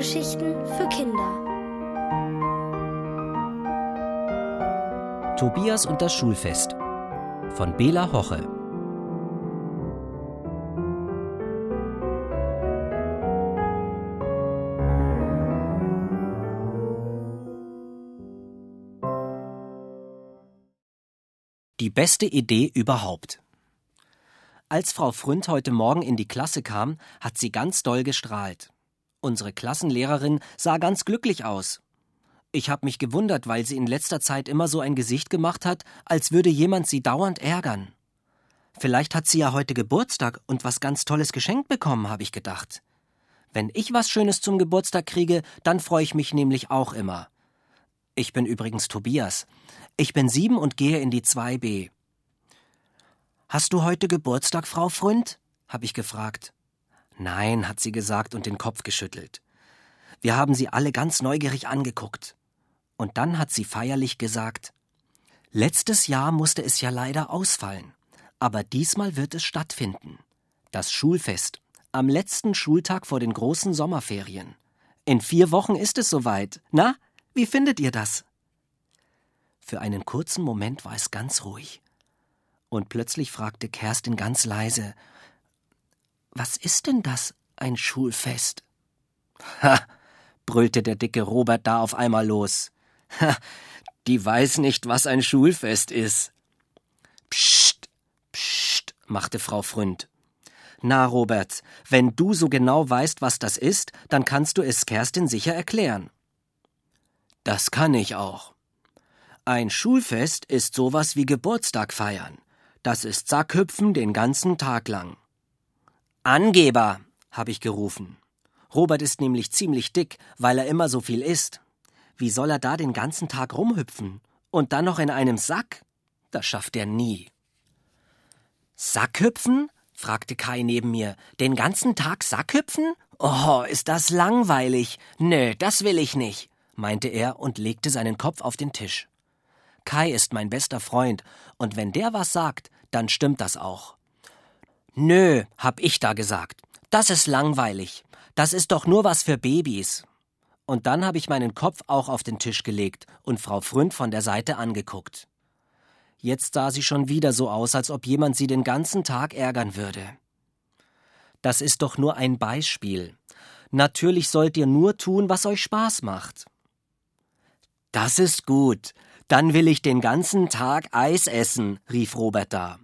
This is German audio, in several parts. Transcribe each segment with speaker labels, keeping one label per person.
Speaker 1: Hörgeschichten für Kinder.
Speaker 2: Tobias und das Schulfest von Bela Hoche. Die beste Idee überhaupt. Als Frau Fründ heute Morgen in die Klasse kam, hat sie ganz doll gestrahlt. Unsere Klassenlehrerin sah ganz glücklich aus. Ich habe mich gewundert, weil sie in letzter Zeit immer so ein Gesicht gemacht hat, als würde jemand sie dauernd ärgern. Vielleicht hat sie ja heute Geburtstag und was ganz Tolles geschenkt bekommen, habe ich gedacht. Wenn ich was Schönes zum Geburtstag kriege, dann freue ich mich nämlich auch immer. Ich bin übrigens Tobias. Ich bin sieben und gehe in die 2b. Hast du heute Geburtstag, Frau Fründ? habe ich gefragt. Nein, hat sie gesagt und den Kopf geschüttelt. Wir haben sie alle ganz neugierig angeguckt. Und dann hat sie feierlich gesagt Letztes Jahr musste es ja leider ausfallen, aber diesmal wird es stattfinden. Das Schulfest, am letzten Schultag vor den großen Sommerferien. In vier Wochen ist es soweit. Na, wie findet ihr das? Für einen kurzen Moment war es ganz ruhig. Und plötzlich fragte Kerstin ganz leise Was ist denn das, ein Schulfest? Ha, brüllte der dicke Robert da auf einmal los. Ha, die weiß nicht, was ein Schulfest ist. Psst, psst, machte Frau Fründ. Na, Robert, wenn du so genau weißt, was das ist, dann kannst du es Kerstin sicher erklären. Das kann ich auch. Ein Schulfest ist sowas wie Geburtstag feiern. Das ist Sackhüpfen den ganzen Tag lang. Angeber, habe ich gerufen. Robert ist nämlich ziemlich dick, weil er immer so viel isst. Wie soll er da den ganzen Tag rumhüpfen? Und dann noch in einem Sack? Das schafft er nie. Sackhüpfen? fragte Kai neben mir. Den ganzen Tag Sackhüpfen? Oh, ist das langweilig. Nö, das will ich nicht, meinte er und legte seinen Kopf auf den Tisch. Kai ist mein bester Freund, und wenn der was sagt, dann stimmt das auch. Nö, hab ich da gesagt. Das ist langweilig. Das ist doch nur was für Babys. Und dann habe ich meinen Kopf auch auf den Tisch gelegt und Frau Fründ von der Seite angeguckt. Jetzt sah sie schon wieder so aus, als ob jemand sie den ganzen Tag ärgern würde. Das ist doch nur ein Beispiel. Natürlich sollt ihr nur tun, was euch Spaß macht. Das ist gut. Dann will ich den ganzen Tag Eis essen, rief Robert da.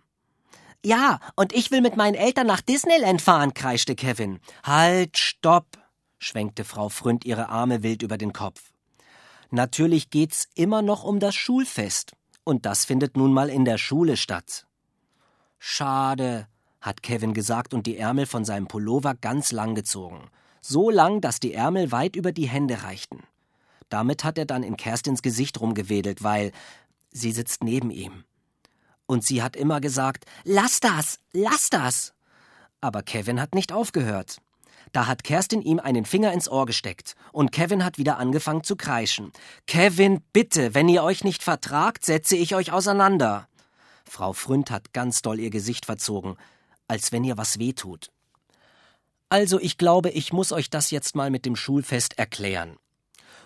Speaker 2: Ja, und ich will mit meinen Eltern nach Disneyland fahren, kreischte Kevin. Halt, stopp, schwenkte Frau Fründ ihre Arme wild über den Kopf. Natürlich geht's immer noch um das Schulfest, und das findet nun mal in der Schule statt. Schade, hat Kevin gesagt und die Ärmel von seinem Pullover ganz lang gezogen. So lang, dass die Ärmel weit über die Hände reichten. Damit hat er dann in Kerstins Gesicht rumgewedelt, weil sie sitzt neben ihm. Und sie hat immer gesagt, lass das, lass das. Aber Kevin hat nicht aufgehört. Da hat Kerstin ihm einen Finger ins Ohr gesteckt und Kevin hat wieder angefangen zu kreischen. Kevin, bitte, wenn ihr euch nicht vertragt, setze ich euch auseinander. Frau Fründ hat ganz doll ihr Gesicht verzogen, als wenn ihr was wehtut. Also, ich glaube, ich muss euch das jetzt mal mit dem Schulfest erklären.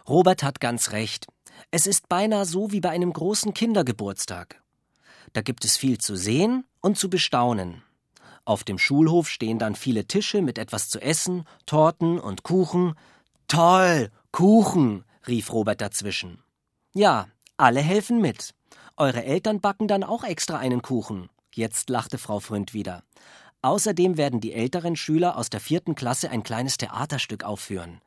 Speaker 2: Robert hat ganz recht. Es ist beinahe so wie bei einem großen Kindergeburtstag. Da gibt es viel zu sehen und zu bestaunen. Auf dem Schulhof stehen dann viele Tische mit etwas zu essen, Torten und Kuchen. Toll, Kuchen, rief Robert dazwischen. Ja, alle helfen mit. Eure Eltern backen dann auch extra einen Kuchen. Jetzt lachte Frau Fründ wieder. Außerdem werden die älteren Schüler aus der vierten Klasse ein kleines Theaterstück aufführen.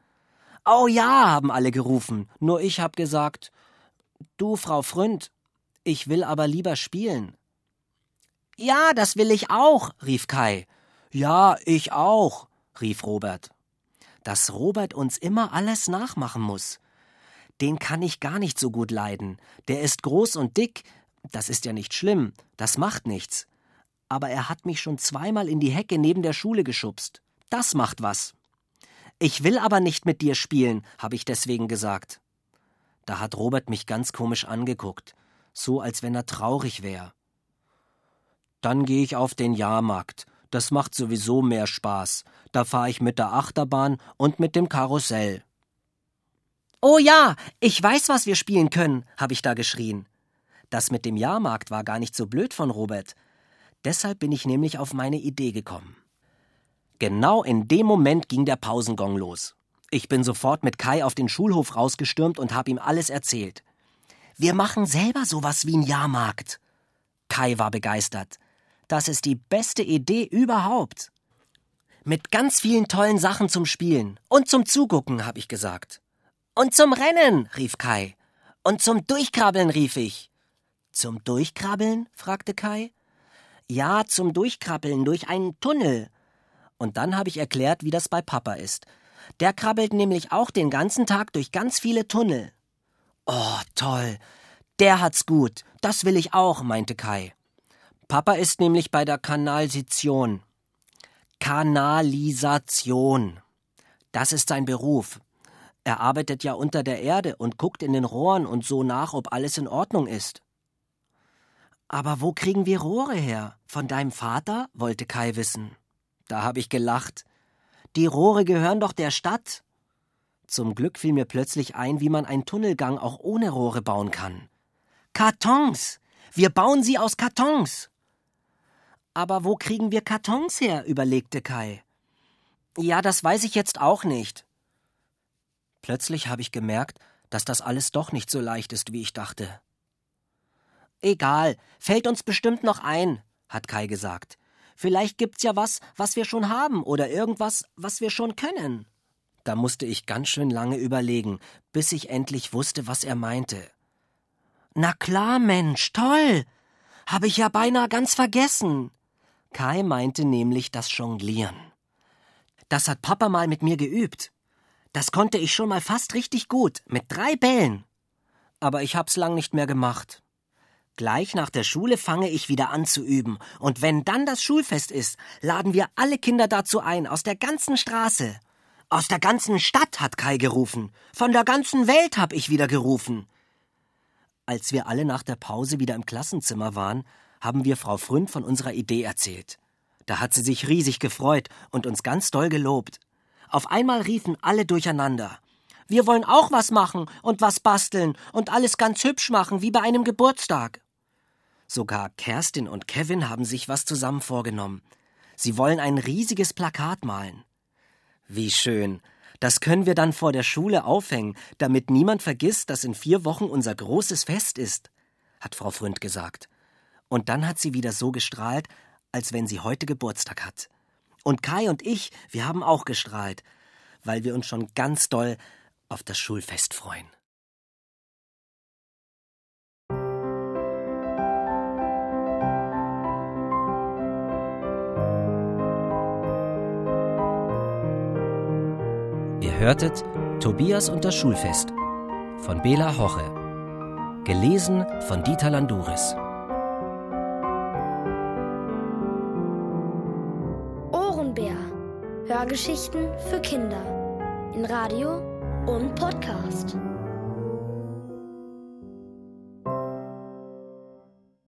Speaker 2: Oh ja, haben alle gerufen. Nur ich hab gesagt, du, Frau Fründ, ich will aber lieber spielen. Ja, das will ich auch, rief Kai. Ja, ich auch, rief Robert. Dass Robert uns immer alles nachmachen muss. Den kann ich gar nicht so gut leiden. Der ist groß und dick. Das ist ja nicht schlimm. Das macht nichts. Aber er hat mich schon zweimal in die Hecke neben der Schule geschubst. Das macht was. Ich will aber nicht mit dir spielen, habe ich deswegen gesagt. Da hat Robert mich ganz komisch angeguckt, so als wenn er traurig wäre. Dann gehe ich auf den Jahrmarkt. Das macht sowieso mehr Spaß. Da fahre ich mit der Achterbahn und mit dem Karussell, Oh ja, ich weiß, was wir spielen können, habe ich da geschrien. Das mit dem Jahrmarkt war gar nicht so blöd von Robert. Deshalb bin ich nämlich auf meine Idee gekommen. Genau in dem Moment ging der Pausengong los. Ich bin sofort mit Kai auf den Schulhof rausgestürmt und habe ihm alles erzählt. Wir machen selber sowas wie ein Jahrmarkt. Kai war begeistert. Das ist die beste Idee überhaupt. Mit ganz vielen tollen Sachen zum Spielen und zum Zugucken, habe ich gesagt. Und zum Rennen, rief Kai. Und zum Durchkrabbeln, rief ich. Zum Durchkrabbeln? fragte Kai. Ja, zum Durchkrabbeln durch einen Tunnel. Und dann habe ich erklärt, wie das bei Papa ist. Der krabbelt nämlich auch den ganzen Tag durch ganz viele Tunnel. Oh, toll. Der hat's gut. Das will ich auch, meinte Kai. Papa ist nämlich bei der Kanalisation. Kanalisation. Das ist sein Beruf. Er arbeitet ja unter der Erde und guckt in den Rohren und so nach, ob alles in Ordnung ist. Aber wo kriegen wir Rohre her? Von deinem Vater? wollte Kai wissen. Da habe ich gelacht. Die Rohre gehören doch der Stadt. Zum Glück fiel mir plötzlich ein, wie man einen Tunnelgang auch ohne Rohre bauen kann. Kartons. Wir bauen sie aus Kartons. Aber wo kriegen wir Kartons her? überlegte Kai. Ja, das weiß ich jetzt auch nicht. Plötzlich habe ich gemerkt, dass das alles doch nicht so leicht ist, wie ich dachte. Egal, fällt uns bestimmt noch ein, hat Kai gesagt. Vielleicht gibt's ja was, was wir schon haben oder irgendwas, was wir schon können. Da musste ich ganz schön lange überlegen, bis ich endlich wusste, was er meinte. Na klar, Mensch, toll. Habe ich ja beinahe ganz vergessen. Kai meinte nämlich das Jonglieren. Das hat Papa mal mit mir geübt. Das konnte ich schon mal fast richtig gut, mit drei Bällen. Aber ich hab's lang nicht mehr gemacht. Gleich nach der Schule fange ich wieder an zu üben, und wenn dann das Schulfest ist, laden wir alle Kinder dazu ein, aus der ganzen Straße. Aus der ganzen Stadt hat Kai gerufen. Von der ganzen Welt hab ich wieder gerufen. Als wir alle nach der Pause wieder im Klassenzimmer waren, haben wir Frau Fründ von unserer Idee erzählt. Da hat sie sich riesig gefreut und uns ganz doll gelobt. Auf einmal riefen alle durcheinander. Wir wollen auch was machen und was basteln und alles ganz hübsch machen, wie bei einem Geburtstag. Sogar Kerstin und Kevin haben sich was zusammen vorgenommen. Sie wollen ein riesiges Plakat malen. Wie schön. Das können wir dann vor der Schule aufhängen, damit niemand vergisst, dass in vier Wochen unser großes Fest ist, hat Frau Fründ gesagt. Und dann hat sie wieder so gestrahlt, als wenn sie heute Geburtstag hat. Und Kai und ich, wir haben auch gestrahlt, weil wir uns schon ganz doll auf das Schulfest freuen. Hörtet Tobias und das Schulfest von Bela Hoche. Gelesen von Dieter Landuris.
Speaker 1: Ohrenbär. Hörgeschichten für Kinder. In Radio und Podcast.